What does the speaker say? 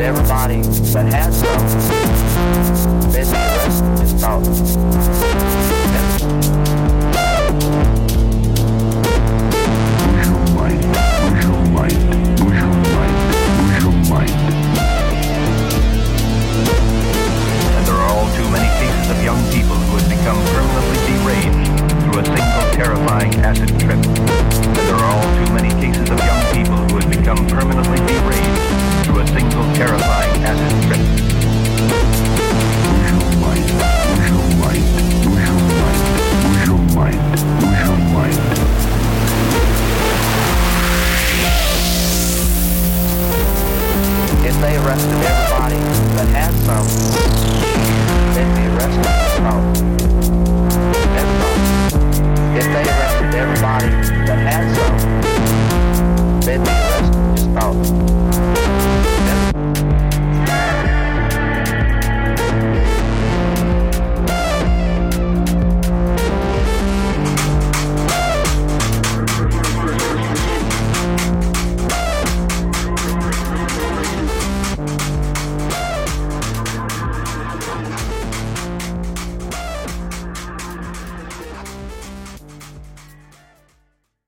everybody that has some, business is